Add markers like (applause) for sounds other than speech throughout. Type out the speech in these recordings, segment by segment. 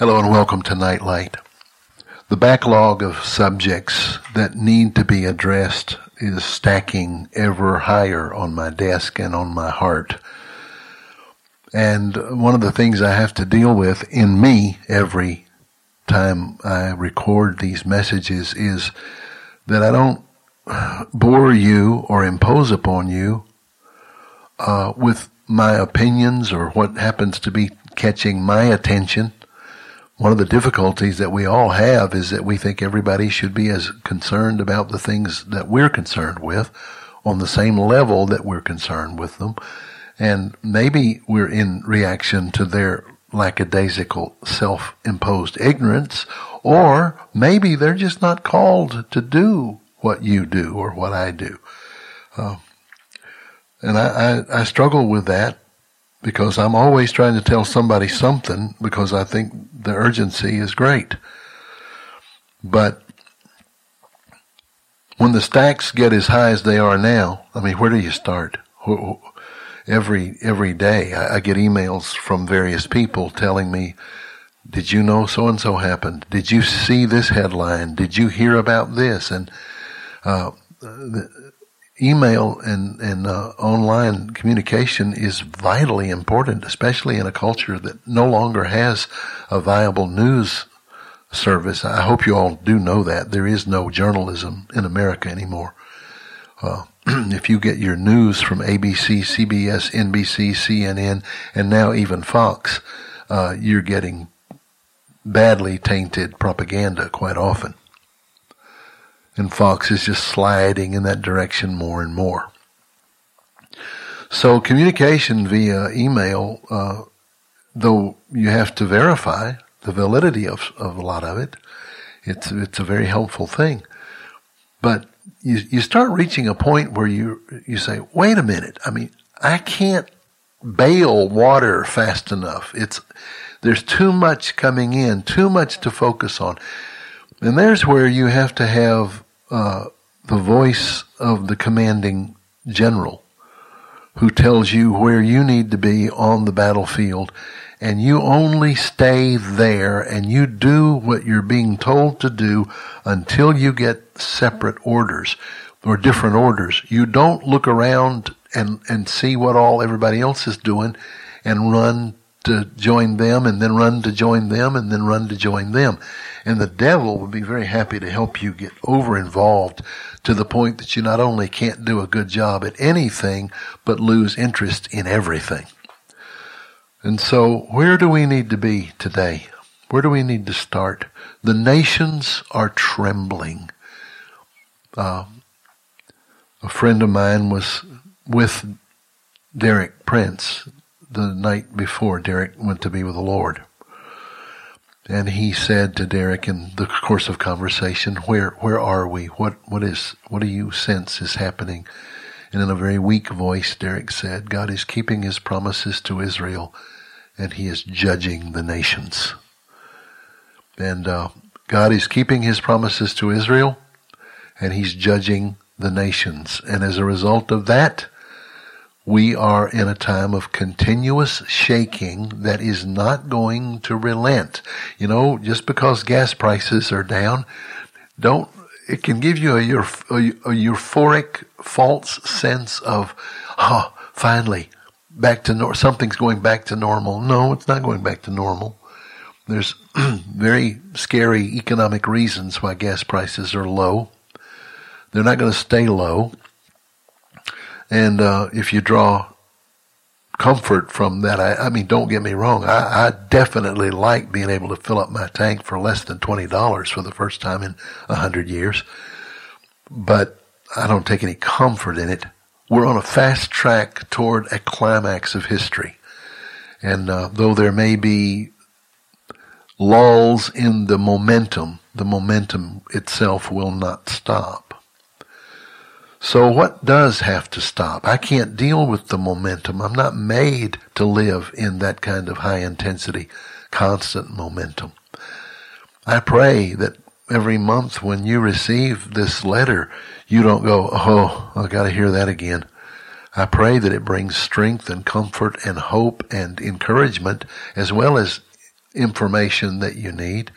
Hello and welcome to Nightlight. The backlog of subjects that need to be addressed is stacking ever higher on my desk and on my heart. And one of the things I have to deal with in me every time I record these messages is that I don't bore you or impose upon you uh, with my opinions or what happens to be catching my attention one of the difficulties that we all have is that we think everybody should be as concerned about the things that we're concerned with on the same level that we're concerned with them. And maybe we're in reaction to their lackadaisical self-imposed ignorance, or maybe they're just not called to do what you do or what I do. Uh, and I, I, I struggle with that because I'm always trying to tell somebody something because I think the urgency is great. But when the stacks get as high as they are now, I mean, where do you start? Every every day, I, get emails from various people telling me, "Did you know so and so happened? Did you see this headline? Did you hear about this?" And uh, email and, and uh, online communication is vitally important, especially in a culture that no longer has a viable news service. I hope you all do know that. There is no journalism in America anymore. Uh, (clears throat) if you get your news from ABC, CBS, NBC, CNN, and now even Fox, uh, you're getting badly tainted propaganda quite often and Fox is just sliding in that direction more and more. So communication via email, uh, though you have to verify the validity of, of a lot of it, it's it's a very helpful thing. But you you start reaching a point where you you say, wait a minute, I mean, I can't bail water fast enough. It's there's too much coming in, too much to focus on. And there's where you have to have uh, the voice of the commanding general who tells you where you need to be on the battlefield and you only stay there and you do what you're being told to do until you get separate orders or different orders. You don't look around and, and see what all everybody else is doing and run to join them and then run to join them and then run to join them. And the devil would be very happy to help you get over involved to the point that you not only can't do a good job at anything, but lose interest in everything. And so where do we need to be today? Where do we need to start? The nations are trembling. Uh, a friend of mine was with Derek Prince the night before Derek went to be with the Lord. And he said to Derek in the course of conversation, where, where are we? What, what is, what do you sense is happening? And in a very weak voice, Derek said, God is keeping his promises to Israel and he is judging the nations. And, uh, God is keeping his promises to Israel and he's judging the nations. And as a result of that, we are in a time of continuous shaking that is not going to relent. You know, just because gas prices are down, don't, it can give you a, a, a euphoric false sense of, oh, finally, back to something's going back to normal. No, it's not going back to normal. There's (clears throat) very scary economic reasons why gas prices are low. They're not going to stay low. And uh, if you draw comfort from that, I, I mean, don't get me wrong. I, I, definitely like being able to fill up my tank for less than twenty dollars for the first time in a hundred years. But I don't take any comfort in it. We're on a fast track toward a climax of history, and uh, though there may be lulls in the momentum, the momentum itself will not stop. So what does have to stop? I can't deal with the momentum. I'm not made to live in that kind of high intensity, constant momentum. I pray that every month when you receive this letter, you don't go, oh, I gotta hear that again. I pray that it brings strength and comfort and hope and encouragement as well as information that you need.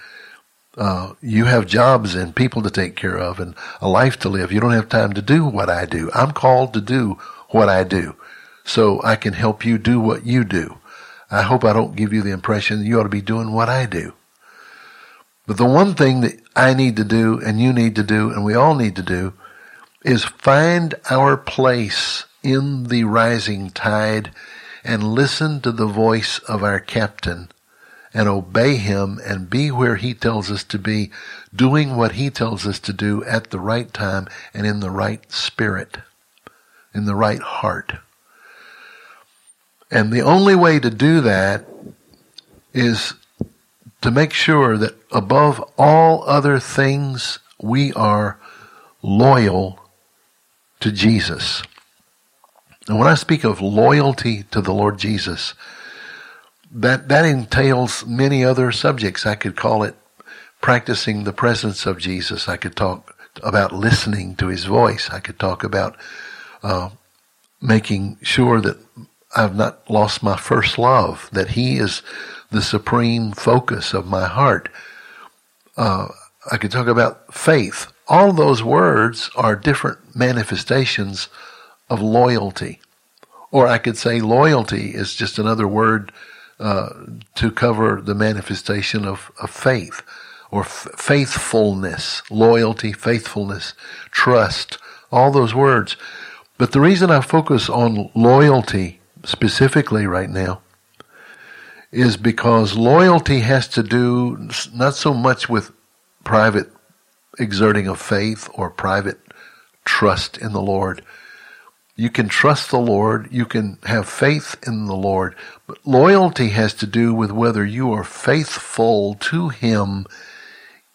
Uh, you have jobs and people to take care of and a life to live. You don't have time to do what I do. I'm called to do what I do so I can help you do what you do. I hope I don't give you the impression you ought to be doing what I do. But the one thing that I need to do and you need to do and we all need to do is find our place in the rising tide and listen to the voice of our captain and obey him and be where he tells us to be, doing what he tells us to do at the right time and in the right spirit, in the right heart. And the only way to do that is to make sure that above all other things, we are loyal to Jesus. And when I speak of loyalty to the Lord Jesus, that, that entails many other subjects. I could call it practicing the presence of Jesus. I could talk about listening to his voice. I could talk about uh, making sure that I've not lost my first love, that he is the supreme focus of my heart. Uh, I could talk about faith. All those words are different manifestations of loyalty. Or I could say loyalty is just another word uh, to cover the manifestation of, of faith or f- faithfulness, loyalty, faithfulness, trust, all those words. But the reason I focus on loyalty specifically right now is because loyalty has to do not so much with private exerting of faith or private trust in the Lord. You can trust the Lord, you can have faith in the Lord, but loyalty has to do with whether you are faithful to Him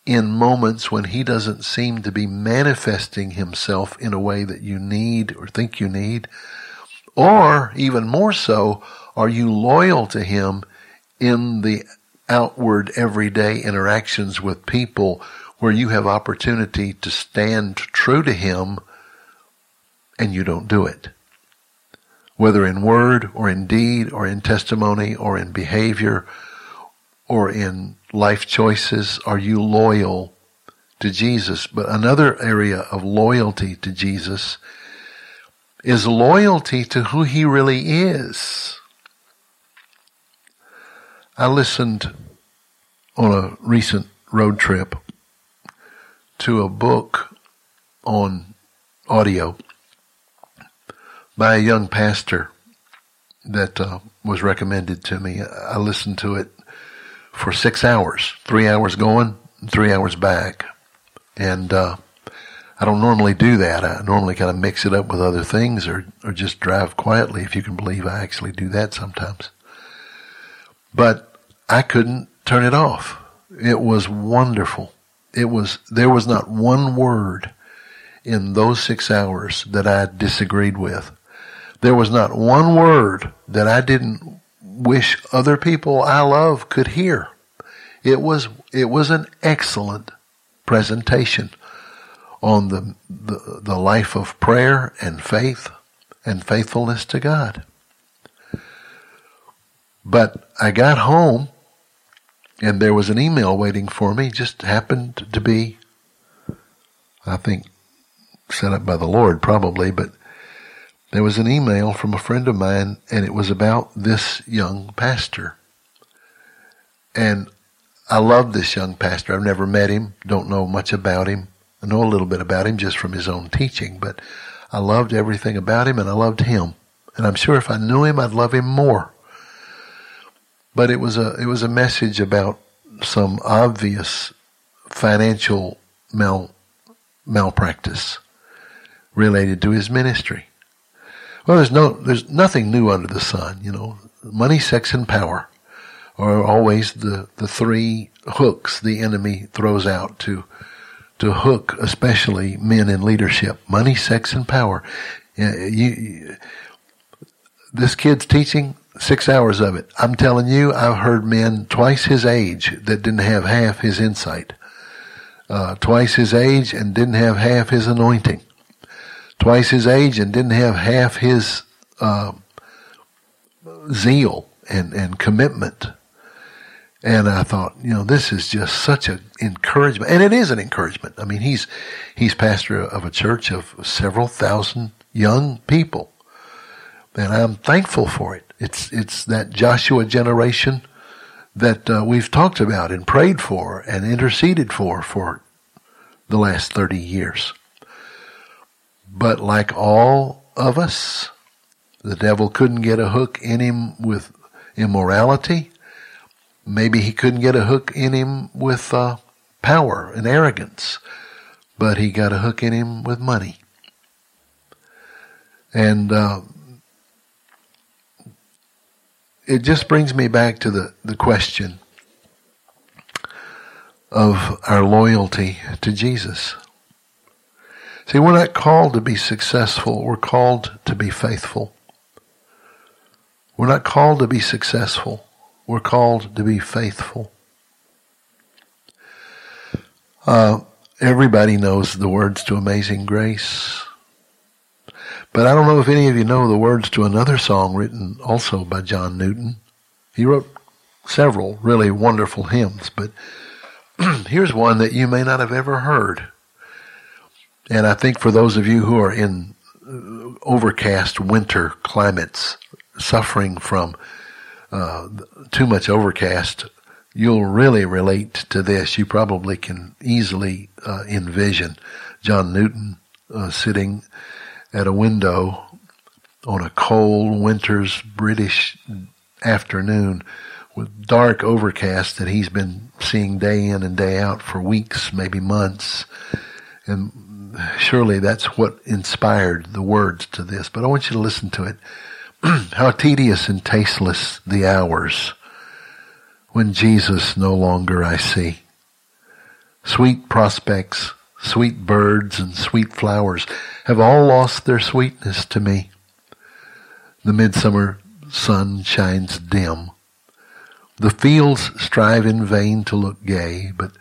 in moments when He doesn't seem to be manifesting Himself in a way that you need or think you need. Or, even more so, are you loyal to Him in the outward everyday interactions with people where you have opportunity to stand true to Him and you don't do it. Whether in word or in deed or in testimony or in behavior or in life choices, are you loyal to Jesus? But another area of loyalty to Jesus is loyalty to who He really is. I listened on a recent road trip to a book on audio by a young pastor that uh, was recommended to me. I listened to it for six hours, three hours going, three hours back. And uh, I don't normally do that. I normally kind of mix it up with other things or, or just drive quietly, if you can believe I actually do that sometimes. But I couldn't turn it off. It was wonderful. It was, there was not one word in those six hours that I disagreed with. There was not one word that I didn't wish other people I love could hear. It was, it was an excellent presentation on the, the, the life of prayer and faith and faithfulness to God. But I got home and there was an email waiting for me. Just happened to be, I think, set up by the Lord probably, but there was an email from a friend of mine, and it was about this young pastor. And I love this young pastor. I've never met him, don't know much about him. I know a little bit about him just from his own teaching, but I loved everything about him and I loved him. And I'm sure if I knew him, I'd love him more. But it was a it was a message about some obvious financial mal malpractice related to his ministry. Well, there's no there's nothing new under the sun, you know. Money, sex, and power are always the the three hooks the enemy throws out to to hook, especially men in leadership. Money, sex, and power. You, you, this kid's teaching six hours of it. I'm telling you, I've heard men twice his age that didn't have half his insight. Uh, twice his age and didn't have half his anointing. Twice his age and didn't have half his uh, zeal and, and commitment. And I thought, you know, this is just such an encouragement. And it is an encouragement. I mean, he's, he's pastor of a church of several thousand young people. And I'm thankful for it. It's, it's that Joshua generation that uh, we've talked about and prayed for and interceded for for the last 30 years. But like all of us, the devil couldn't get a hook in him with immorality. Maybe he couldn't get a hook in him with uh, power and arrogance, but he got a hook in him with money. And uh, it just brings me back to the, the question of our loyalty to Jesus. See, we're not called to be successful, we're called to be faithful. We're not called to be successful, we're called to be faithful. Uh, everybody knows the words to Amazing Grace. But I don't know if any of you know the words to another song written also by John Newton. He wrote several really wonderful hymns, but (clears throat) here's one that you may not have ever heard. And I think for those of you who are in uh, overcast winter climates, suffering from uh, too much overcast, you'll really relate to this. You probably can easily uh, envision John Newton uh, sitting at a window on a cold winter's British afternoon with dark overcast that he's been seeing day in and day out for weeks, maybe months. And surely that's what inspired the words to this. But I want you to listen to it. (clears throat) How tedious and tasteless the hours when Jesus no longer I see. Sweet prospects, sweet birds, and sweet flowers have all lost their sweetness to me. The midsummer sun shines dim. The fields strive in vain to look gay, but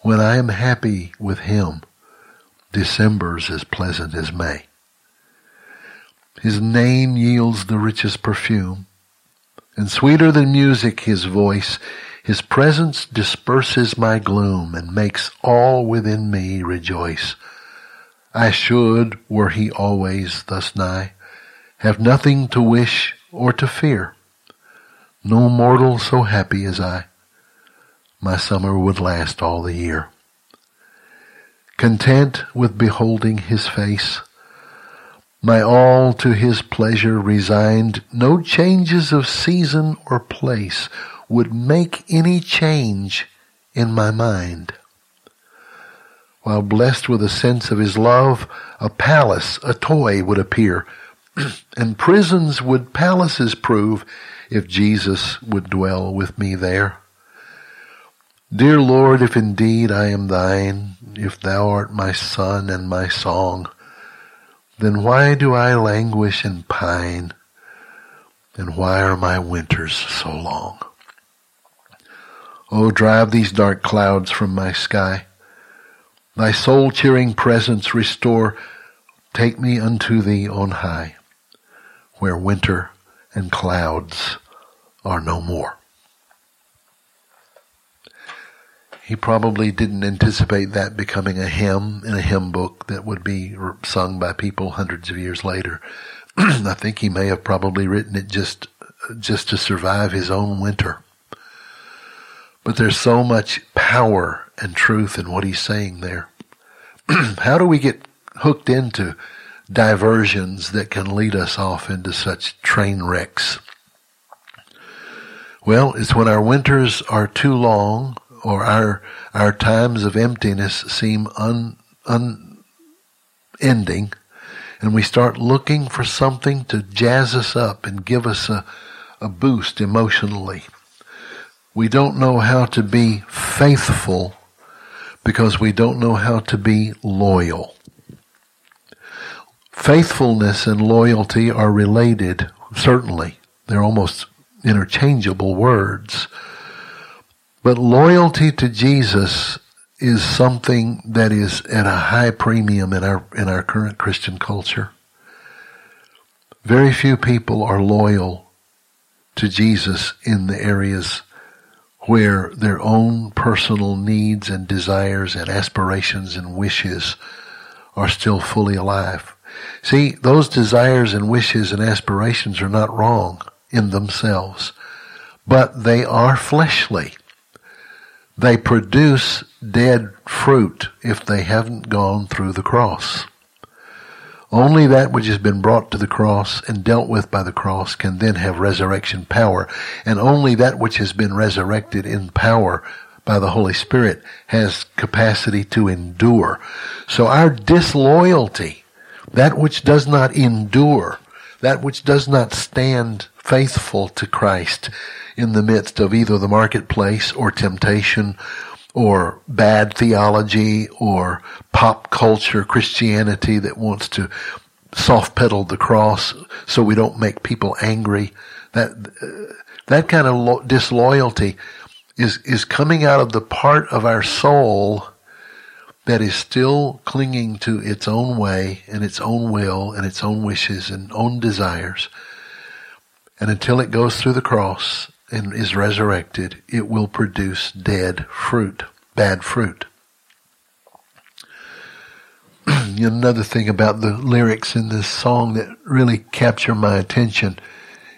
when I am happy with him, December's as pleasant as May. His name yields the richest perfume, and sweeter than music his voice, his presence disperses my gloom and makes all within me rejoice. I should, were he always thus nigh, have nothing to wish or to fear. No mortal so happy as I. My summer would last all the year content with beholding his face. My all to his pleasure resigned, no changes of season or place would make any change in my mind. While blessed with a sense of his love, a palace, a toy would appear, (clears throat) and prisons would palaces prove if Jesus would dwell with me there. Dear Lord, if indeed I am thine, if thou art my sun and my song, then why do I languish and pine? And why are my winters so long? Oh, drive these dark clouds from my sky. Thy soul cheering presence restore. Take me unto thee on high, where winter and clouds are no more. He probably didn't anticipate that becoming a hymn in a hymn book that would be sung by people hundreds of years later. (clears throat) I think he may have probably written it just just to survive his own winter. But there's so much power and truth in what he's saying there. (clears throat) How do we get hooked into diversions that can lead us off into such train wrecks? Well, it's when our winters are too long or our our times of emptiness seem un, unending, and we start looking for something to jazz us up and give us a, a boost emotionally. We don't know how to be faithful because we don't know how to be loyal. Faithfulness and loyalty are related, certainly. They're almost interchangeable words. But loyalty to Jesus is something that is at a high premium in our, in our current Christian culture. Very few people are loyal to Jesus in the areas where their own personal needs and desires and aspirations and wishes are still fully alive. See, those desires and wishes and aspirations are not wrong in themselves, but they are fleshly. They produce dead fruit if they haven't gone through the cross. Only that which has been brought to the cross and dealt with by the cross can then have resurrection power. And only that which has been resurrected in power by the Holy Spirit has capacity to endure. So our disloyalty, that which does not endure, that which does not stand faithful to Christ in the midst of either the marketplace or temptation or bad theology or pop culture Christianity that wants to soft pedal the cross so we don't make people angry. That uh, that kind of lo- disloyalty is is coming out of the part of our soul that is still clinging to its own way and its own will and its own wishes and own desires. And until it goes through the cross and is resurrected, it will produce dead fruit, bad fruit. (clears throat) Another thing about the lyrics in this song that really capture my attention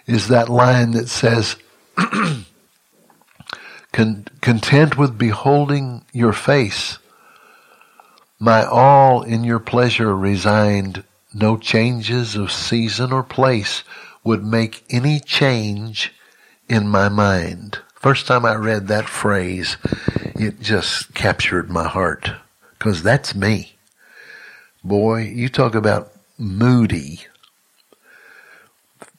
is that line that says, (clears throat) content with beholding your face, my all in your pleasure resigned, no changes of season or place would make any change in my mind. First time I read that phrase, it just captured my heart because that's me. Boy, you talk about moody.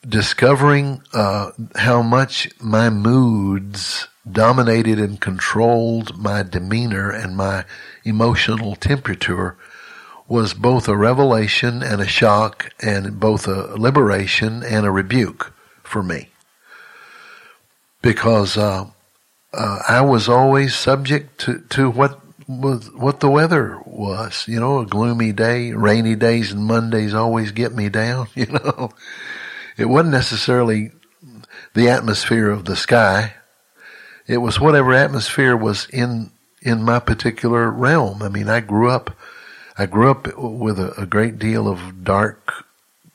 Discovering uh, how much my moods dominated and controlled my demeanor and my emotional temperature was both a revelation and a shock and both a liberation and a rebuke for me because uh, uh, I was always subject to, to what was what the weather was. You know, a gloomy day, rainy days, and Mondays always get me down. (laughs) You know, it wasn't necessarily the atmosphere of the sky. It was whatever atmosphere was in in my particular realm. I mean, I grew up. I grew up with a, a great deal of dark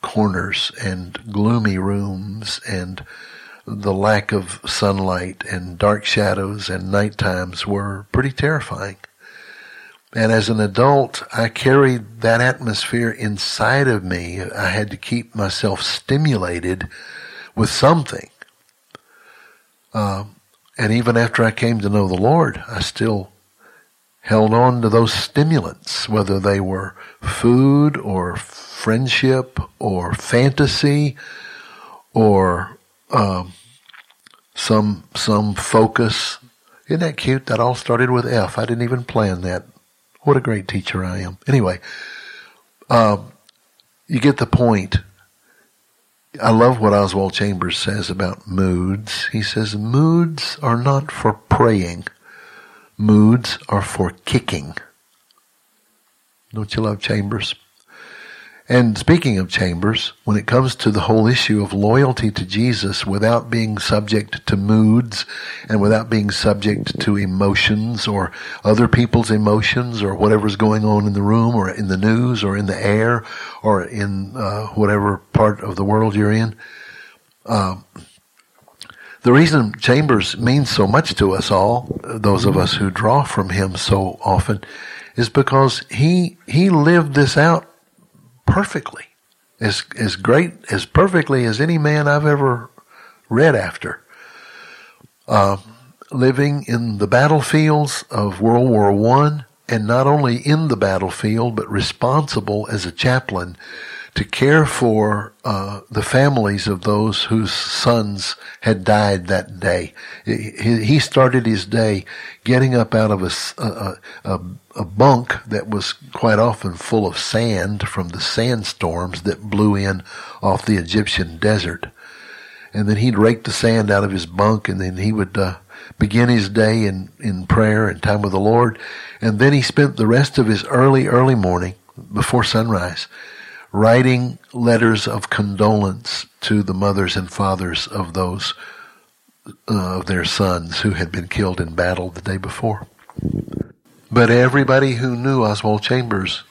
corners and gloomy rooms and the lack of sunlight and dark shadows and night times were pretty terrifying. And as an adult, I carried that atmosphere inside of me. I had to keep myself stimulated with something. Uh, and even after I came to know the Lord, I still held on to those stimulants, whether they were food or friendship or fantasy or um, some some focus. Isn't that cute? That all started with F. I didn't even plan that. What a great teacher I am. Anyway, um, you get the point. I love what Oswald Chambers says about moods. He says moods are not for praying. Moods are for kicking. Don't you love Chambers? And speaking of chambers, when it comes to the whole issue of loyalty to Jesus without being subject to moods and without being subject to emotions or other people's emotions or whatever's going on in the room or in the news or in the air or in uh, whatever part of the world you're in, uh, the reason Chambers means so much to us all, those of us who draw from him so often, is because he he lived this out perfectly, as as great as perfectly as any man I've ever read after. Uh, living in the battlefields of World War One, and not only in the battlefield, but responsible as a chaplain to care for uh, the families of those whose sons had died that day. He started his day getting up out of a, a, a, a bunk that was quite often full of sand from the sandstorms that blew in off the Egyptian desert. And then he'd rake the sand out of his bunk and then he would uh, begin his day in, in prayer and time with the Lord. And then he spent the rest of his early, early morning before sunrise writing letters of condolence to the mothers and fathers of those uh, of their sons who had been killed in battle the day before. But everybody who knew Oswald Chambers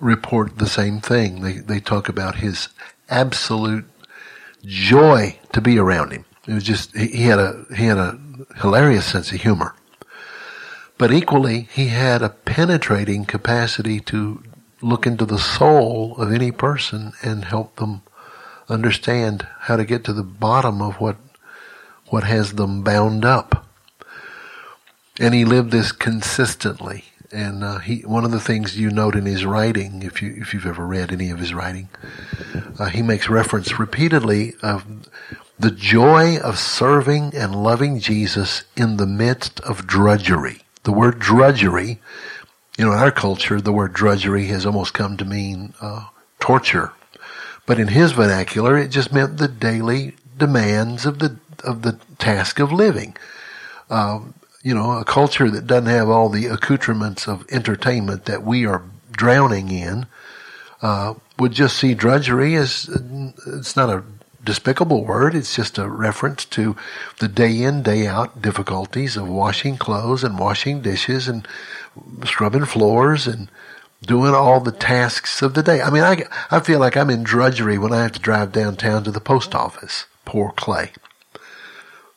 report the same thing. They they talk about his absolute joy to be around him. It was just he, he had a he had a hilarious sense of humor. But equally, he had a penetrating capacity to look into the soul of any person and help them understand how to get to the bottom of what what has them bound up. And he lived this consistently. And uh, he, one of the things you note in his writing, if you if you've ever read any of his writing, uh, he makes reference repeatedly of the joy of serving and loving Jesus in the midst of drudgery. The word drudgery, you know, in our culture, the word drudgery has almost come to mean uh, torture. But in his vernacular, it just meant the daily demands of the of the task of living. Uh, you know, a culture that doesn't have all the accoutrements of entertainment that we are drowning in uh, would just see drudgery as it's not a despicable word. It's just a reference to the day in, day out difficulties of washing clothes and washing dishes and scrubbing floors and doing all the tasks of the day. I mean, I, I feel like I'm in drudgery when I have to drive downtown to the post office. Poor Clay.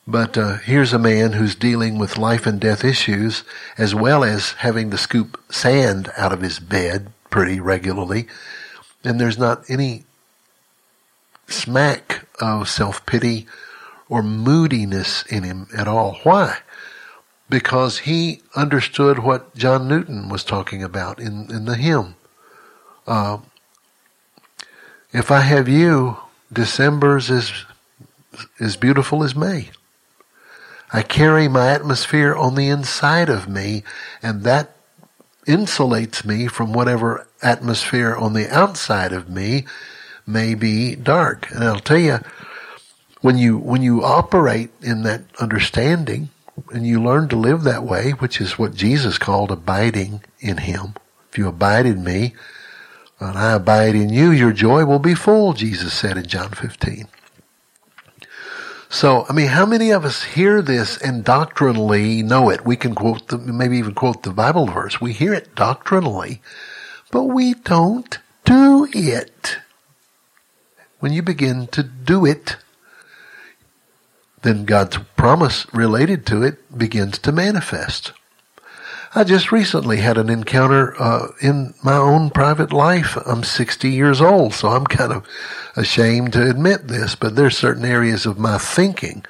But uh, here's a man who's dealing with life and death issues, as well as having to scoop sand out of his bed pretty regularly. And there's not any smack of self pity or moodiness in him at all. Why? Because he understood what John Newton was talking about in, in the hymn. Uh, if I have you, December's as, as beautiful as May. I carry my atmosphere on the inside of me, and that insulates me from whatever atmosphere on the outside of me may be dark. And I'll tell you, when you when you operate in that understanding and you learn to live that way, which is what Jesus called abiding in Him. If you abide in me, and I abide in you, your joy will be full, Jesus said in John 15. So, I mean, how many of us hear this and doctrinally know it? We can quote the, maybe even quote the Bible verse. We hear it doctrinally, but we don't do it. When you begin to do it, then God's promise related to it begins to manifest. I just recently had an encounter uh, in my own private life. I'm 60 years old, so I'm kind of ashamed to admit this, but there's certain areas of my thinking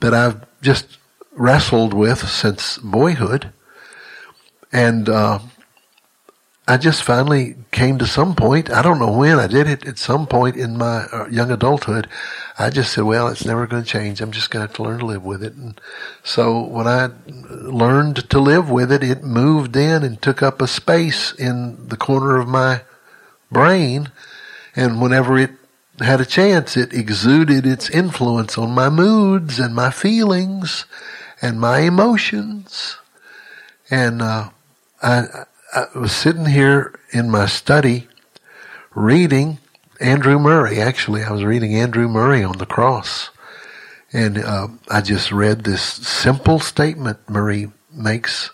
that I've just wrestled with since boyhood. And uh, I just finally came to some point. I don't know when I did it. At some point in my uh, young adulthood, I just said, "Well, it's never going to change. I'm just going to have to learn to live with it." And so when I learned to live with it, it moved in and took up a space in the corner of my brain. And whenever it had a chance, it exuded its influence on my moods and my feelings and my emotions. And uh, I I was sitting here in my study reading Andrew Murray. Actually, I was reading Andrew Murray on the cross. And uh, I just read this simple statement Murray makes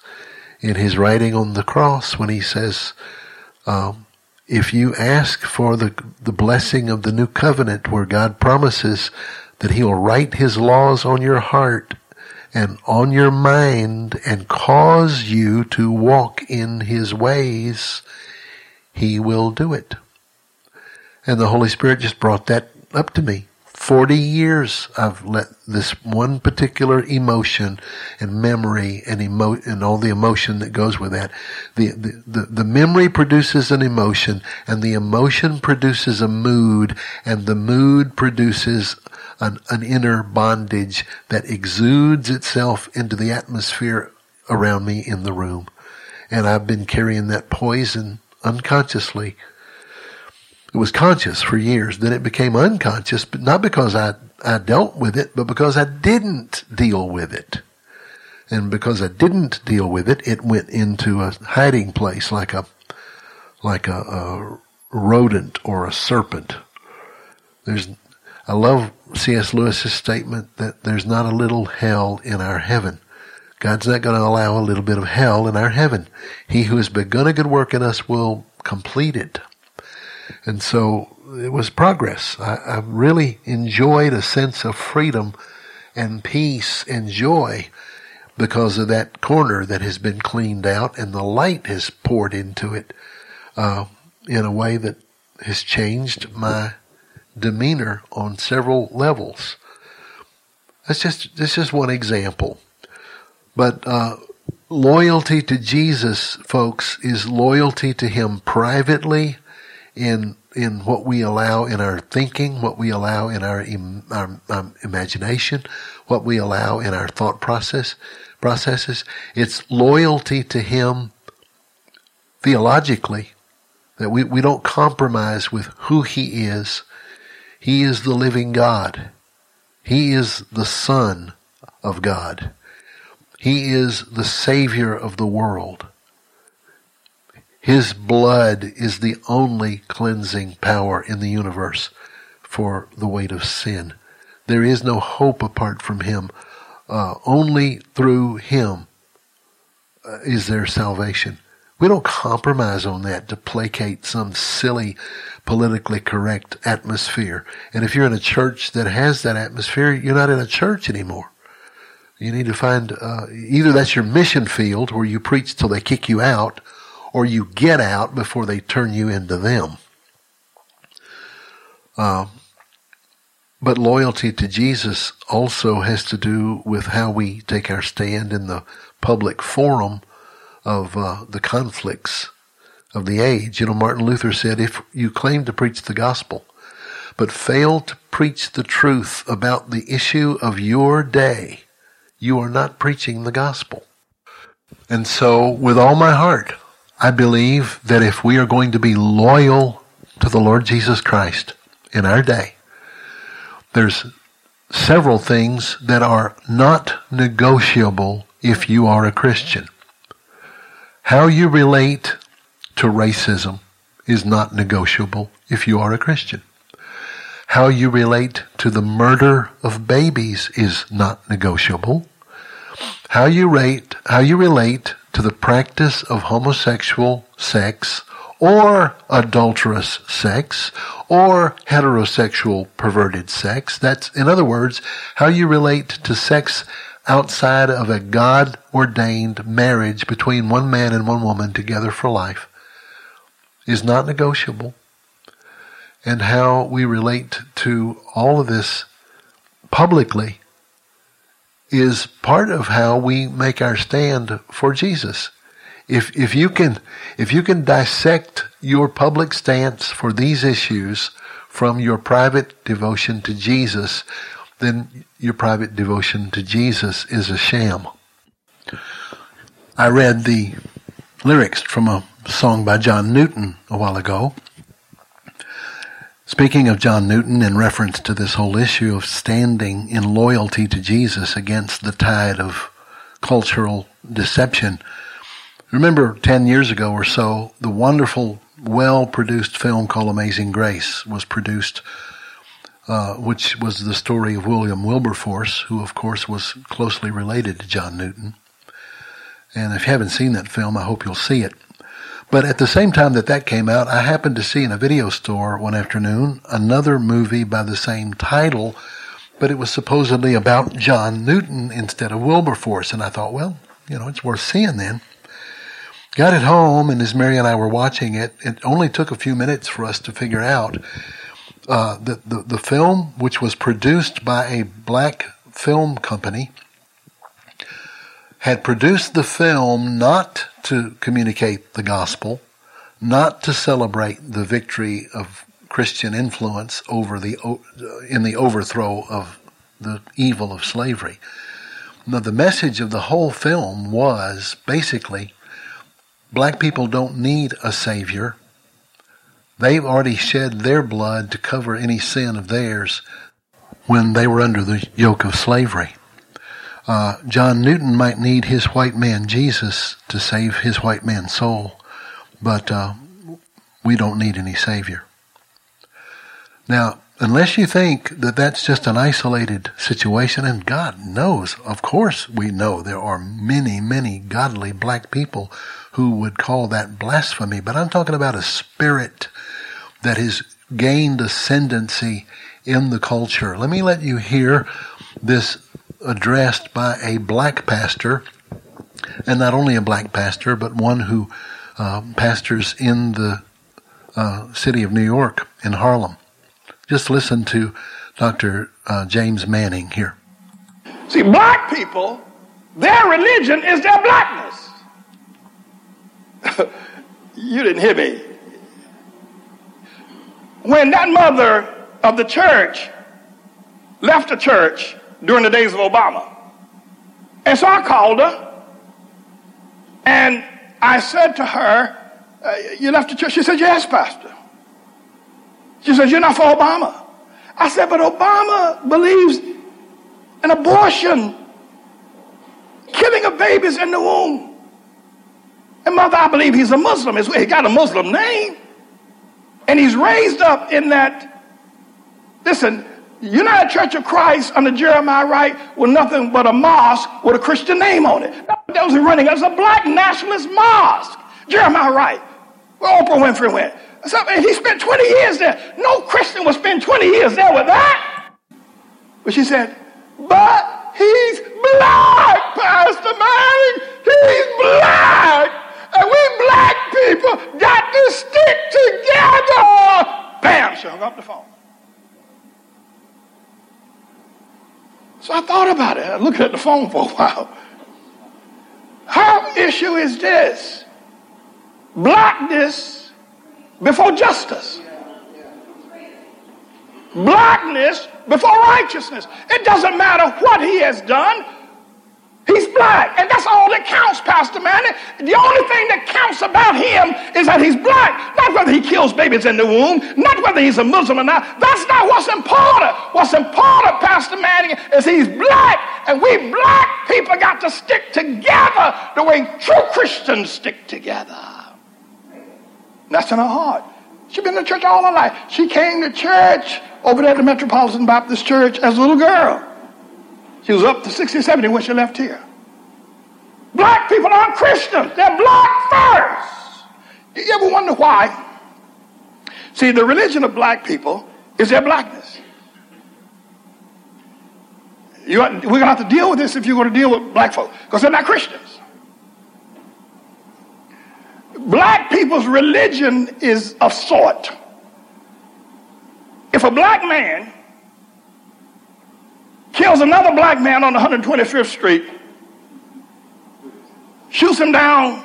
in his writing on the cross when he says, um, if you ask for the, the blessing of the new covenant where God promises that he will write his laws on your heart and on your mind and cause you to walk in his ways, he will do it. And the Holy Spirit just brought that up to me. 40 years I've let this one particular emotion and memory and emo- and all the emotion that goes with that. The, the, the, the memory produces an emotion and the emotion produces a mood and the mood produces an, an inner bondage that exudes itself into the atmosphere around me in the room. And I've been carrying that poison unconsciously. It was conscious for years. Then it became unconscious, but not because I, I dealt with it, but because I didn't deal with it. And because I didn't deal with it, it went into a hiding place like a, like a, a rodent or a serpent. There's I love C.S. Lewis's statement that there's not a little hell in our heaven. God's not going to allow a little bit of hell in our heaven. He who has begun a good work in us will complete it. And so it was progress. I, I really enjoyed a sense of freedom and peace and joy because of that corner that has been cleaned out and the light has poured into it uh, in a way that has changed my demeanor on several levels. That's just this is one example, but uh, loyalty to Jesus, folks, is loyalty to Him privately in in what we allow in our thinking, what we allow in our, Im, our um, imagination, what we allow in our thought process processes. It's loyalty to Him theologically that we, we don't compromise with who He is. He is the living God. He is the Son of God. He is the Savior of the world. His blood is the only cleansing power in the universe for the weight of sin. There is no hope apart from Him. Uh, only through Him uh, is there salvation. We don't compromise on that to placate some silly, politically correct atmosphere. And if you're in a church that has that atmosphere, you're not in a church anymore. You need to find uh, either that's your mission field where you preach till they kick you out, or you get out before they turn you into them. Uh, but loyalty to Jesus also has to do with how we take our stand in the public forum of uh, the conflicts of the age. You know, Martin Luther said, if you claim to preach the gospel, but fail to preach the truth about the issue of your day, you are not preaching the gospel. And so, with all my heart, I believe that if we are going to be loyal to the Lord Jesus Christ in our day, there's several things that are not negotiable if you are a Christian. How you relate to racism is not negotiable if you are a Christian. How you relate to the murder of babies is not negotiable. How you rate, how you relate to the practice of homosexual sex or adulterous sex or heterosexual perverted sex. That's, in other words, how you relate to sex outside of a God ordained marriage between one man and one woman together for life is not negotiable. And how we relate to all of this publicly is part of how we make our stand for Jesus. If, if you can, if you can dissect your public stance for these issues from your private devotion to Jesus, then your private devotion to Jesus is a sham. I read the lyrics from a song by John Newton a while ago, Speaking of John Newton in reference to this whole issue of standing in loyalty to Jesus against the tide of cultural deception, remember 10 years ago or so, the wonderful, well produced film called Amazing Grace was produced, uh, which was the story of William Wilberforce, who of course was closely related to John Newton. And if you haven't seen that film, I hope you'll see it. But at the same time that that came out, I happened to see in a video store one afternoon another movie by the same title, but it was supposedly about John Newton instead of Wilberforce. And I thought, well, you know, it's worth seeing then. Got it home, and as Mary and I were watching it, it only took a few minutes for us to figure out uh, that the, the film, which was produced by a black film company, had produced the film not to communicate the gospel, not to celebrate the victory of Christian influence over the in the overthrow of the evil of slavery. Now, the message of the whole film was basically black people don't need a savior. They've already shed their blood to cover any sin of theirs when they were under the yoke of slavery. Uh, John Newton might need his white man Jesus to save his white man's soul, but uh, we don't need any Savior. Now, unless you think that that's just an isolated situation, and God knows, of course, we know there are many, many godly black people who would call that blasphemy, but I'm talking about a spirit that has gained ascendancy in the culture. Let me let you hear this addressed by a black pastor, and not only a black pastor, but one who uh, pastors in the uh, city of New York in Harlem. Just listen to Dr. Uh, James Manning here. See, black people, their religion is their blackness. (laughs) you didn't hear me. When that mother of the church left the church during the days of Obama, and so I called her and I said to her, uh, You left the church? She said, Yes, Pastor. She says, You're not for Obama. I said, But Obama believes in abortion, killing of babies in the womb. And mother, I believe he's a Muslim. He got a Muslim name. And he's raised up in that. Listen, United Church of Christ under Jeremiah Wright was nothing but a mosque with a Christian name on it. That was running as a black nationalist mosque. Jeremiah Wright. Where Oprah Winfrey went. So, he spent 20 years there. No Christian would spend 20 years there with that. But she said, but he's black, Pastor Manning. He's black. And we black people got to stick together. Bam, she hung up the phone. So I thought about it. I looked at the phone for a while. Her issue is this blackness before justice. Blackness before righteousness. It doesn't matter what he has done. He's black, and that's all that counts, Pastor Manny. The only thing that counts about him is that he's black, not whether he kills babies in the womb, not whether he's a Muslim or not. That's not what's important. What's important, Pastor Manning, is he's black, and we black people got to stick together the way true Christians stick together. That's in her heart. She's been to church all her life. She came to church over there at the Metropolitan Baptist Church as a little girl. She was up to 60, 70 when she left here. Black people aren't Christians. They're black first. You ever wonder why? See, the religion of black people is their blackness. You, we're going to have to deal with this if you're going to deal with black folk because they're not Christians. Black people's religion is of sort. If a black man kills another black man on 125th Street, shoots him down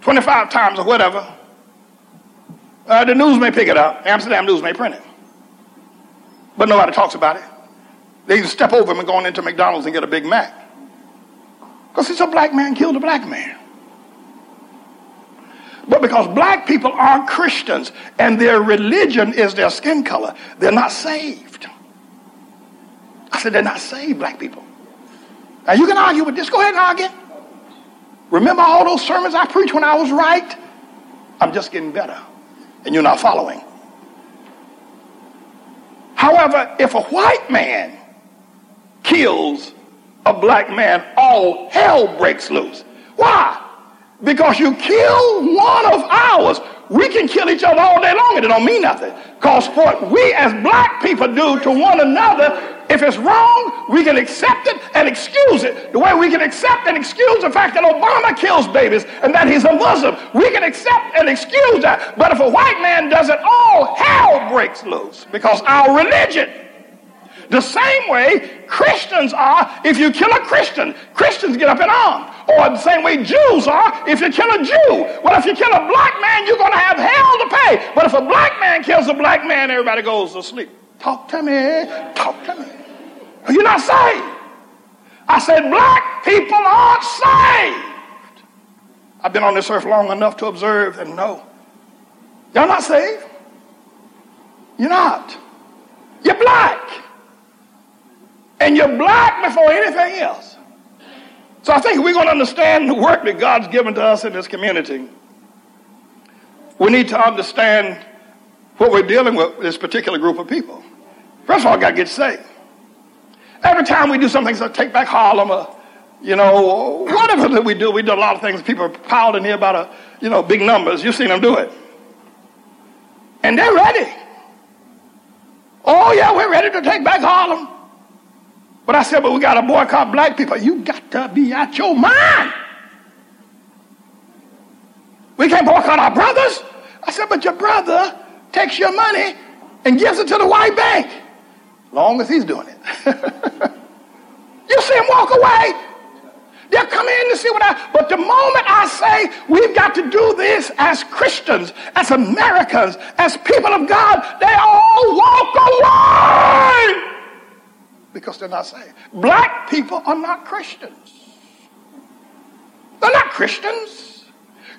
25 times or whatever, uh, the news may pick it up. Amsterdam News may print it. But nobody talks about it. They step over him and go into McDonald's and get a Big Mac. Because it's a black man killed a black man. But because black people aren't Christians and their religion is their skin color, they're not saved. I said, they're not saved, black people. Now you can argue with this. Go ahead and argue. Remember all those sermons I preached when I was right? I'm just getting better. And you're not following. However, if a white man kills a black man, all hell breaks loose. Why? Because you kill one of ours. We can kill each other all day long and it don't mean nothing. Because what we as black people do to one another, if it's wrong, we can accept it and excuse it. The way we can accept and excuse the fact that Obama kills babies and that he's a Muslim. We can accept and excuse that. But if a white man does it, all hell breaks loose because our religion the same way Christians are if you kill a Christian. Christians get up in arms. Or the same way Jews are if you kill a Jew. Well, if you kill a black man, you're going to have hell to pay. But if a black man kills a black man, everybody goes to sleep. Talk to me. Talk to me. You're not saved. I said, black people aren't saved. I've been on this earth long enough to observe and know. Y'all not saved. You're not. You're black. And you're black before anything else. So I think we're going to understand the work that God's given to us in this community. We need to understand what we're dealing with this particular group of people. First of all, I got to get saved. Every time we do something, so take back Harlem, or, you know, whatever that we do, we do a lot of things. People are piled in here about a, you know, big numbers. You've seen them do it. And they're ready. Oh, yeah, we're ready to take back Harlem. But I said, but we got to boycott black people. You got to be out your mind. We can't boycott our brothers. I said, but your brother takes your money and gives it to the white bank. Long as he's doing it. (laughs) you see him walk away. They'll come in to see what I, but the moment I say we've got to do this as Christians, as Americans, as people of God, they all walk away because they're not saved. Black people are not Christians. They're not Christians.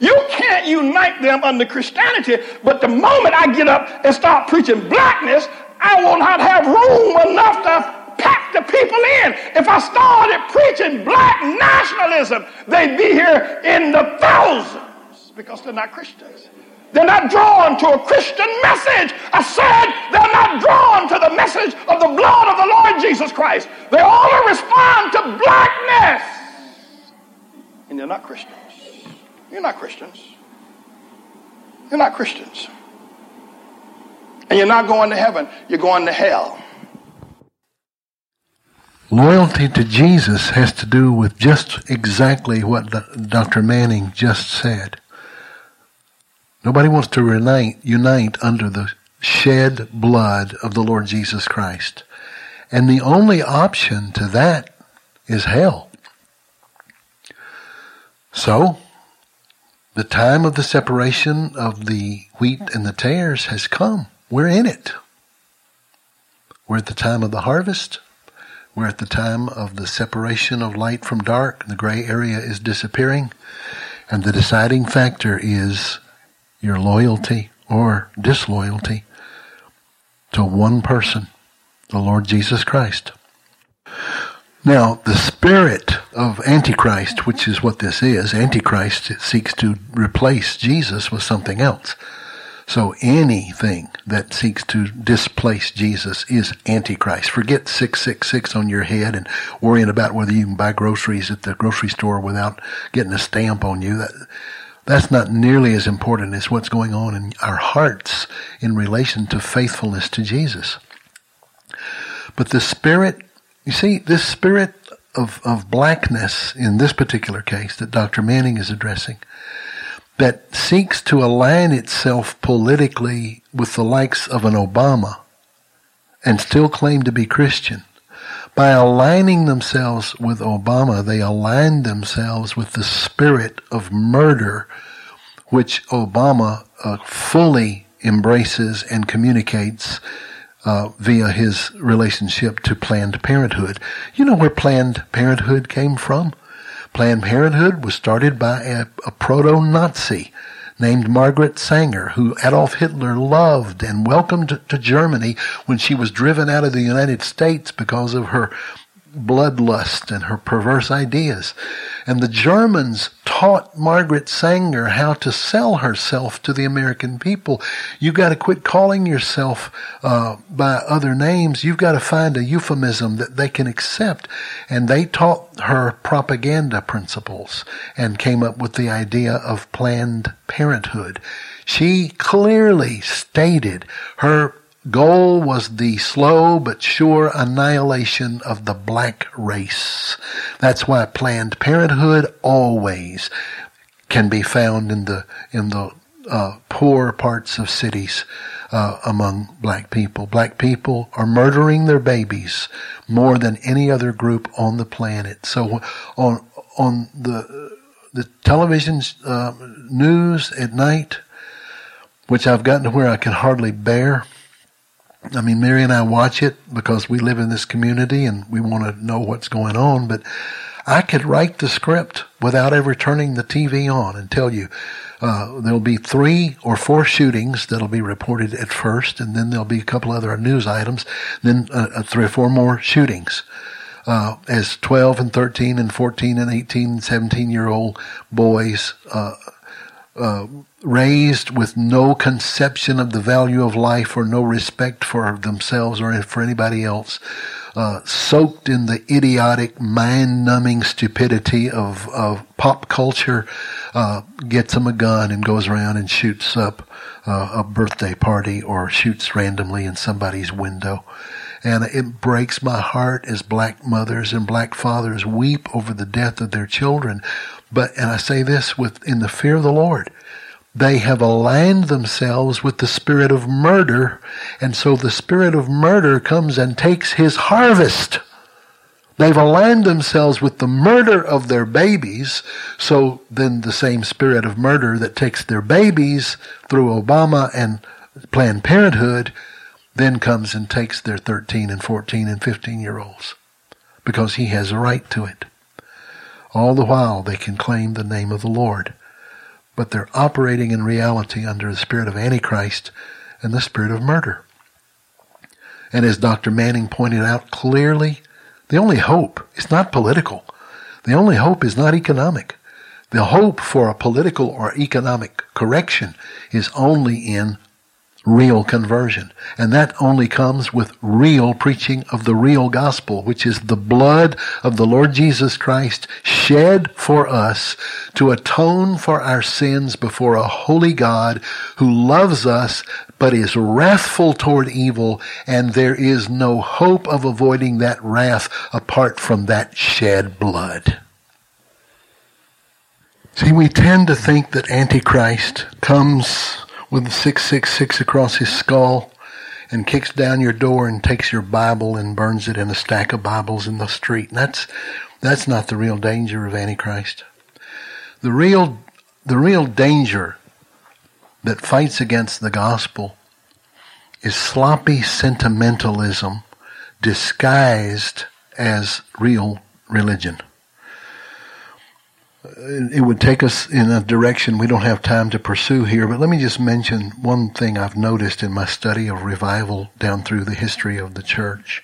You can't unite them under Christianity, but the moment I get up and start preaching blackness, I will not have room enough to pack the people in. If I started preaching black nationalism, they'd be here in the thousands because they're not Christians. They're not drawn to a Christian message. I said they're not drawn to the message of the blood of the Lord Jesus Christ. They only respond to blackness. And they're not Christians. You're not Christians. You're not Christians. And you're not going to heaven, you're going to hell. Loyalty to Jesus has to do with just exactly what Dr. Manning just said. Nobody wants to unite, unite under the shed blood of the Lord Jesus Christ. And the only option to that is hell. So, the time of the separation of the wheat and the tares has come. We're in it. We're at the time of the harvest. We're at the time of the separation of light from dark. The gray area is disappearing. And the deciding factor is your loyalty or disloyalty to one person, the Lord Jesus Christ. Now, the spirit of Antichrist, which is what this is, Antichrist seeks to replace Jesus with something else. So anything that seeks to displace Jesus is Antichrist. Forget 666 on your head and worrying about whether you can buy groceries at the grocery store without getting a stamp on you. That, that's not nearly as important as what's going on in our hearts in relation to faithfulness to Jesus. But the spirit you see, this spirit of, of blackness in this particular case that Dr. Manning is addressing, that seeks to align itself politically with the likes of an Obama and still claim to be Christian. By aligning themselves with Obama, they align themselves with the spirit of murder, which Obama uh, fully embraces and communicates uh, via his relationship to Planned Parenthood. You know where Planned Parenthood came from? Planned Parenthood was started by a, a proto-Nazi named Margaret Sanger, who Adolf Hitler loved and welcomed to Germany when she was driven out of the United States because of her bloodlust and her perverse ideas. And the Germans taught Margaret Sanger how to sell herself to the American people. You've got to quit calling yourself uh, by other names. You've got to find a euphemism that they can accept. And they taught her propaganda principles and came up with the idea of Planned Parenthood. She clearly stated her goal was the slow but sure annihilation of the black race. That's why Planned Parenthood always can be found in the in the uh, poor parts of cities uh, among black people. Black people are murdering their babies more than any other group on the planet. So on on the the television uh, news at night, which I've gotten to where I can hardly bear I mean, Mary and I watch it because we live in this community and we want to know what's going on, but I could write the script without ever turning the TV on and tell you, uh, there'll be three or four shootings that'll be reported at first, and then there'll be a couple other news items, then uh, uh three or four more shootings. Uh, as 12 and 13 and 14 and 18 and 17 year old boys uh, raised with no conception of the value of life or no respect for themselves or for anybody else, uh, soaked in the idiotic, mind-numbing stupidity of, of pop culture, uh, gets him a gun and goes around and shoots up uh, a birthday party or shoots randomly in somebody's window. And it breaks my heart as black mothers and black fathers weep over the death of their children. But, and I say this with, in the fear of the Lord, they have aligned themselves with the spirit of murder, and so the spirit of murder comes and takes his harvest. They've aligned themselves with the murder of their babies, so then the same spirit of murder that takes their babies through Obama and Planned Parenthood then comes and takes their 13 and 14 and 15 year olds because he has a right to it. All the while they can claim the name of the Lord but they're operating in reality under the spirit of Antichrist and the spirit of murder. And as Dr. Manning pointed out clearly, the only hope is not political. The only hope is not economic. The hope for a political or economic correction is only in real conversion. And that only comes with real preaching of the real gospel, which is the blood of the Lord Jesus Christ shed for us to atone for our sins before a holy God who loves us but is wrathful toward evil, and there is no hope of avoiding that wrath apart from that shed blood. See, we tend to think that Antichrist comes with the 666 across his skull and kicks down your door and takes your Bible and burns it in a stack of Bibles in the street. And that's, that's not the real danger of Antichrist. The real, the real danger that fights against the gospel is sloppy sentimentalism disguised as real religion Uh, it would take us in a direction we don't have time to pursue here, but let me just mention one thing I've noticed in my study of revival down through the history of the church.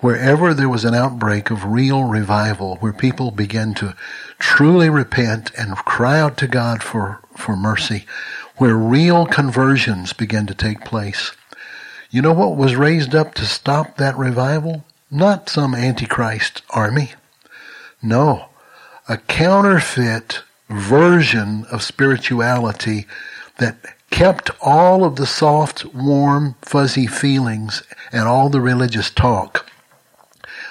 Wherever there was an outbreak of real revival, where people began to truly repent and cry out to God for, for mercy, where real conversions began to take place, you know what was raised up to stop that revival? Not some antichrist army. No a counterfeit version of spirituality that kept all of the soft, warm, fuzzy feelings and all the religious talk,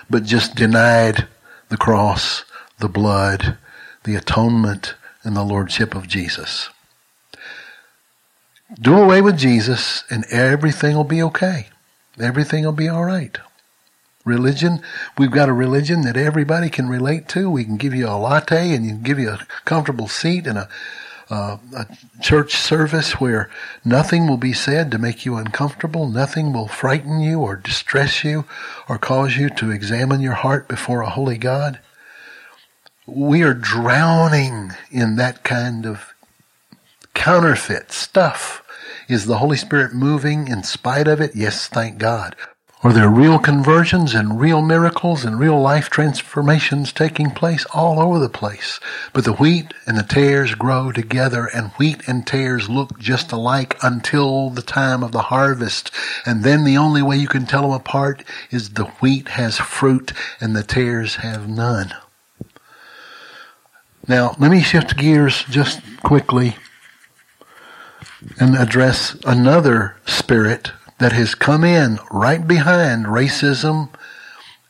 but just denied the cross, the blood, the atonement, and the lordship of Jesus. Do away with Jesus and everything will be okay. Everything will be all right. Religion, we've got a religion that everybody can relate to. We can give you a latte and you can give you a comfortable seat in a, uh, a church service where nothing will be said to make you uncomfortable. Nothing will frighten you or distress you or cause you to examine your heart before a holy God. We are drowning in that kind of counterfeit stuff. Is the Holy Spirit moving in spite of it? Yes, thank God. Are there real conversions and real miracles and real life transformations taking place all over the place? But the wheat and the tares grow together and wheat and tares look just alike until the time of the harvest. And then the only way you can tell them apart is the wheat has fruit and the tares have none. Now, let me shift gears just quickly and address another spirit that has come in right behind racism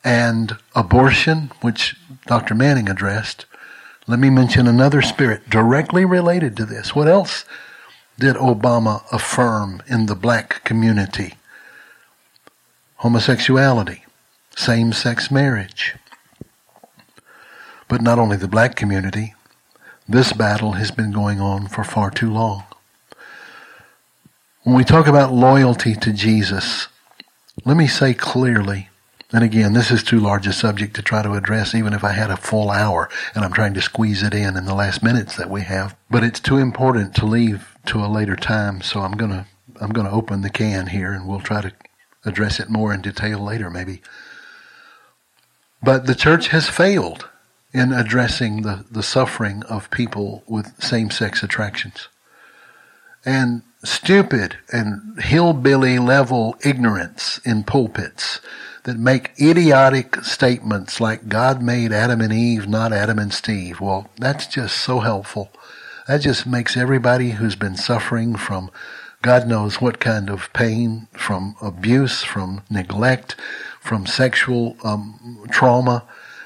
and abortion, which Dr. Manning addressed. Let me mention another spirit directly related to this. What else did Obama affirm in the black community? Homosexuality, same sex marriage. But not only the black community, this battle has been going on for far too long. When we talk about loyalty to Jesus, let me say clearly, and again, this is too large a subject to try to address even if I had a full hour and I'm trying to squeeze it in in the last minutes that we have, but it's too important to leave to a later time, so I'm going to I'm to open the can here and we'll try to address it more in detail later maybe. But the church has failed in addressing the, the suffering of people with same sex attractions. And stupid and hillbilly level ignorance in pulpits that make idiotic statements like God made Adam and Eve, not Adam and Steve. Well, that's just so helpful. That just makes everybody who's been suffering from God knows what kind of pain, from abuse, from neglect, from sexual um, trauma,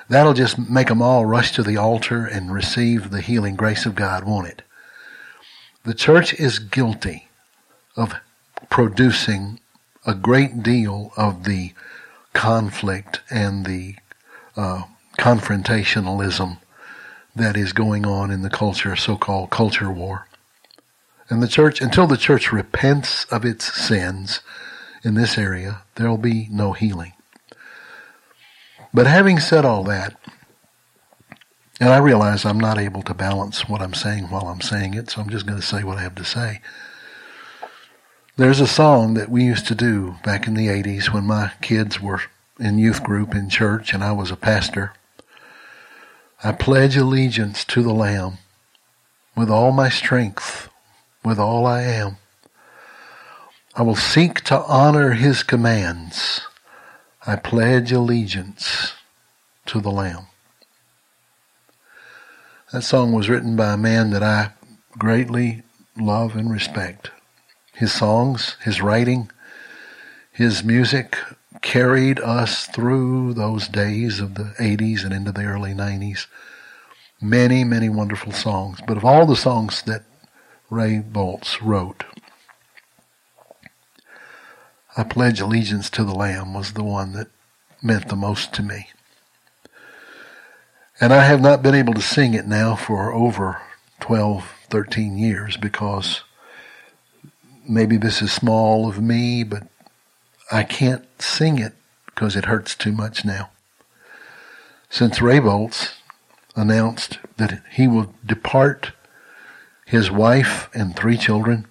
that'll just make them all rush to the altar and receive the healing grace of God, won't it? The church is guilty of producing a great deal of the conflict and the uh, confrontationalism that is going on in the culture, so-called culture war. And the church, until the church repents of its sins in this area, there will be no healing. But having said all that, and I realize I'm not able to balance what I'm saying while I'm saying it, so I'm just going to say what I have to say. There's a song that we used to do back in the 80s when my kids were in youth group in church and I was a pastor. I pledge allegiance to the Lamb with all my strength, with all I am. I will seek to honor his commands. I pledge allegiance to the Lamb. That song was written by a man that I greatly love and respect his songs, his writing, his music carried us through those days of the 80s and into the early 90s. Many, many wonderful songs. But of all the songs that Ray Boltz wrote, I Pledge Allegiance to the Lamb was the one that meant the most to me. And I have not been able to sing it now for over 12, 13 years because maybe this is small of me, but I can't sing it because it hurts too much now. Since Ray Boltz announced that he will depart his wife and three children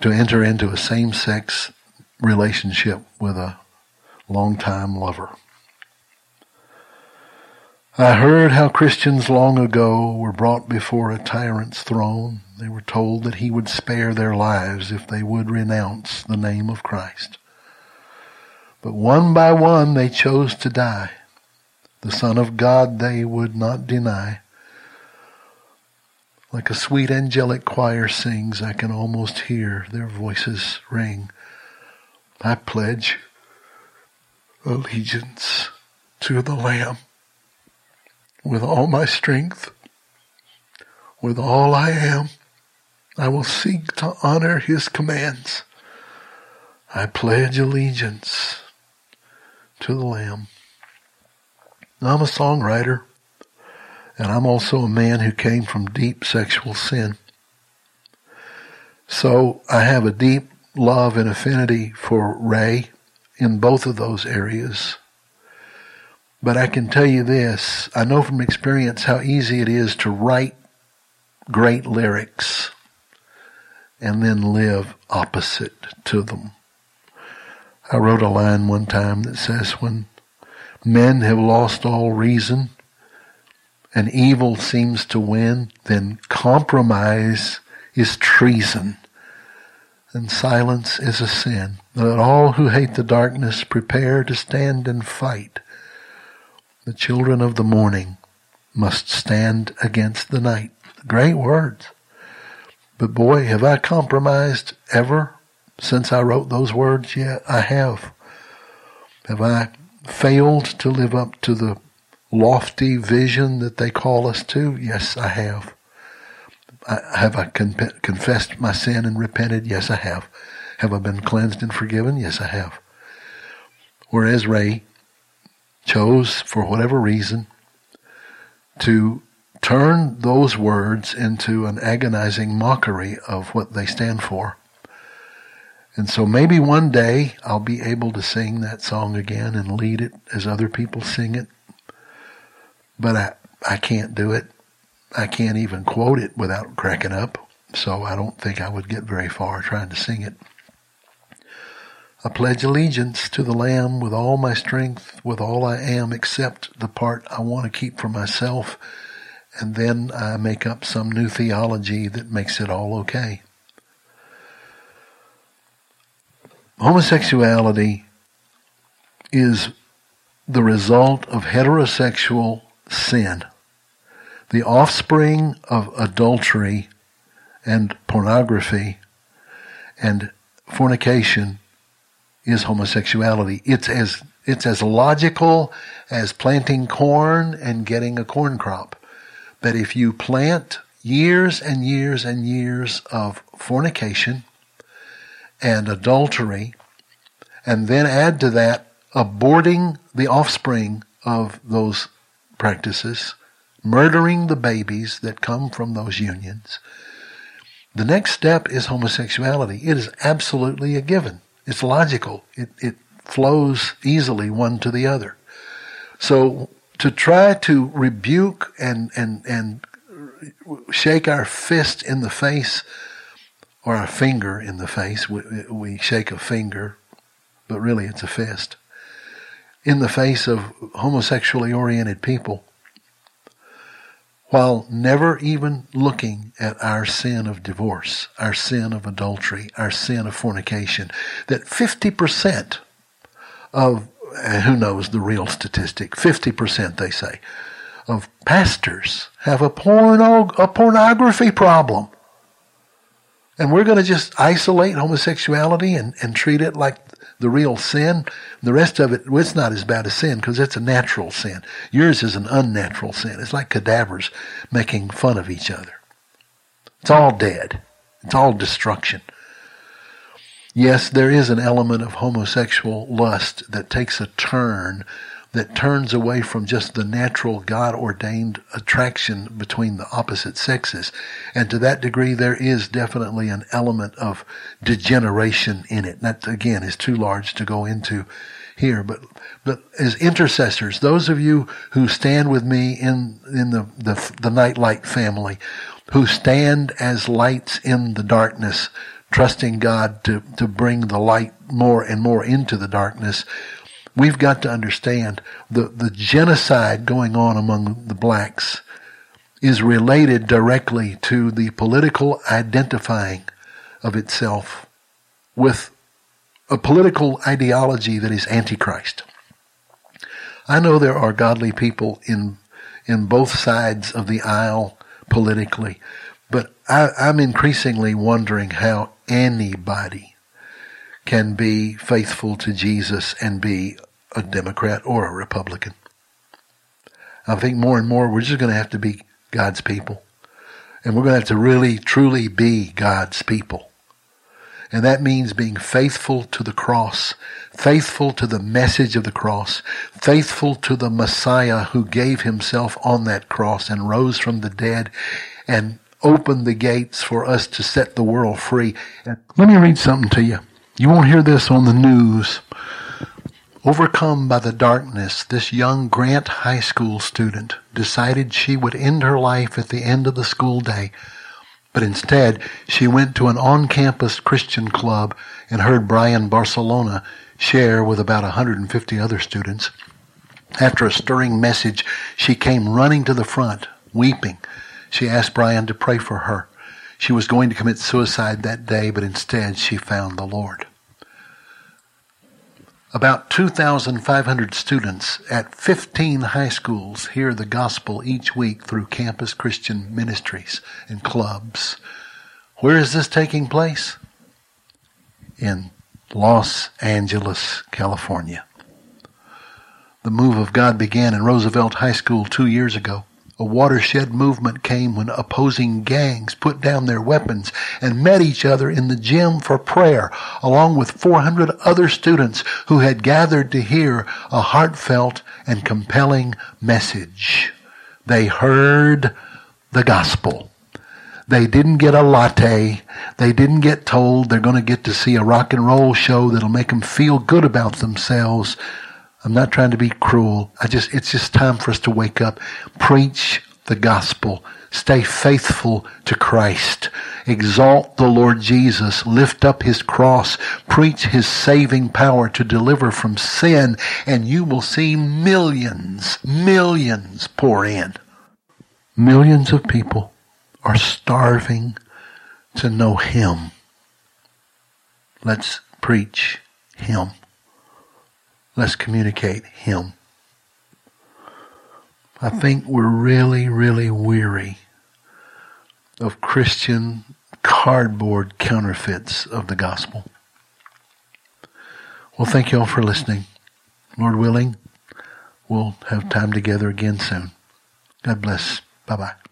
to enter into a same-sex relationship with a longtime lover. I heard how Christians long ago were brought before a tyrant's throne. They were told that he would spare their lives if they would renounce the name of Christ. But one by one they chose to die. The Son of God they would not deny. Like a sweet angelic choir sings, I can almost hear their voices ring. I pledge allegiance to the Lamb with all my strength, with all I am. I will seek to honor his commands. I pledge allegiance to the Lamb. I'm a songwriter, and I'm also a man who came from deep sexual sin. So I have a deep love and affinity for Ray in both of those areas. But I can tell you this, I know from experience how easy it is to write great lyrics and then live opposite to them. I wrote a line one time that says, when men have lost all reason and evil seems to win, then compromise is treason and silence is a sin. Let all who hate the darkness prepare to stand and fight. The children of the morning must stand against the night. Great words. But boy, have I compromised ever since I wrote those words? Yeah, I have. Have I failed to live up to the lofty vision that they call us to? Yes, I have. I, have I con- confessed my sin and repented? Yes, I have. Have I been cleansed and forgiven? Yes, I have. Whereas Ray chose, for whatever reason, to turn those words into an agonizing mockery of what they stand for. And so maybe one day I'll be able to sing that song again and lead it as other people sing it. But I, I can't do it. I can't even quote it without cracking up. So I don't think I would get very far trying to sing it. I pledge allegiance to the Lamb with all my strength, with all I am, except the part I want to keep for myself. And then I make up some new theology that makes it all okay. Homosexuality is the result of heterosexual sin, the offspring of adultery and pornography and fornication is homosexuality. It's as it's as logical as planting corn and getting a corn crop. That if you plant years and years and years of fornication and adultery, and then add to that aborting the offspring of those practices, murdering the babies that come from those unions, the next step is homosexuality. It is absolutely a given. It's logical. It, it flows easily one to the other. So to try to rebuke and, and, and shake our fist in the face or our finger in the face, we, we shake a finger, but really it's a fist, in the face of homosexually oriented people while never even looking at our sin of divorce, our sin of adultery, our sin of fornication, that 50% of, who knows the real statistic, 50% they say, of pastors have a porno, a pornography problem. And we're going to just isolate homosexuality and, and treat it like the real sin. The rest of it, it's not as bad as sin because it's a natural sin. Yours is an unnatural sin. It's like cadavers making fun of each other. It's all dead. It's all destruction. Yes, there is an element of homosexual lust that takes a turn that turns away from just the natural God ordained attraction between the opposite sexes. And to that degree, there is definitely an element of degeneration in it. That again is too large to go into here, but, but as intercessors, those of you who stand with me in, in the, the, the nightlight family, who stand as lights in the darkness, trusting God to, to bring the light more and more into the darkness, We've got to understand the, the genocide going on among the blacks is related directly to the political identifying of itself with a political ideology that is antichrist. I know there are godly people in in both sides of the aisle politically, but I, I'm increasingly wondering how anybody can be faithful to Jesus and be a Democrat or a Republican. I think more and more we're just going to have to be God's people. And we're going to have to really, truly be God's people. And that means being faithful to the cross, faithful to the message of the cross, faithful to the Messiah who gave himself on that cross and rose from the dead and opened the gates for us to set the world free. And let me read something to you. You won't hear this on the news, Overcome by the darkness, this young Grant High School student decided she would end her life at the end of the school day. But instead, she went to an on-campus Christian club and heard Brian Barcelona share with about 150 other students. After a stirring message, she came running to the front, weeping. She asked Brian to pray for her. She was going to commit suicide that day, but instead she found the Lord. About 2,500 students at 15 high schools hear the gospel each week through campus Christian ministries and clubs. Where is this taking place? In Los Angeles, California. The move of God began in Roosevelt High School two years ago. A watershed movement came when opposing gangs put down their weapons and met each other in the gym for prayer, along with 400 other students who had gathered to hear a heartfelt and compelling message. They heard the gospel. They didn't get a latte. They didn't get told they're going to get to see a rock and roll show that'll make them feel good about themselves. I'm not trying to be cruel. I just, it's just time for us to wake up. Preach the gospel. Stay faithful to Christ. Exalt the Lord Jesus. Lift up his cross. Preach his saving power to deliver from sin. And you will see millions, millions pour in. Millions of people are starving to know him. Let's preach him. Let's communicate him. I think we're really, really weary of Christian cardboard counterfeits of the gospel. Well, thank you all for listening. Lord willing, we'll have time together again soon. God bless. Bye bye.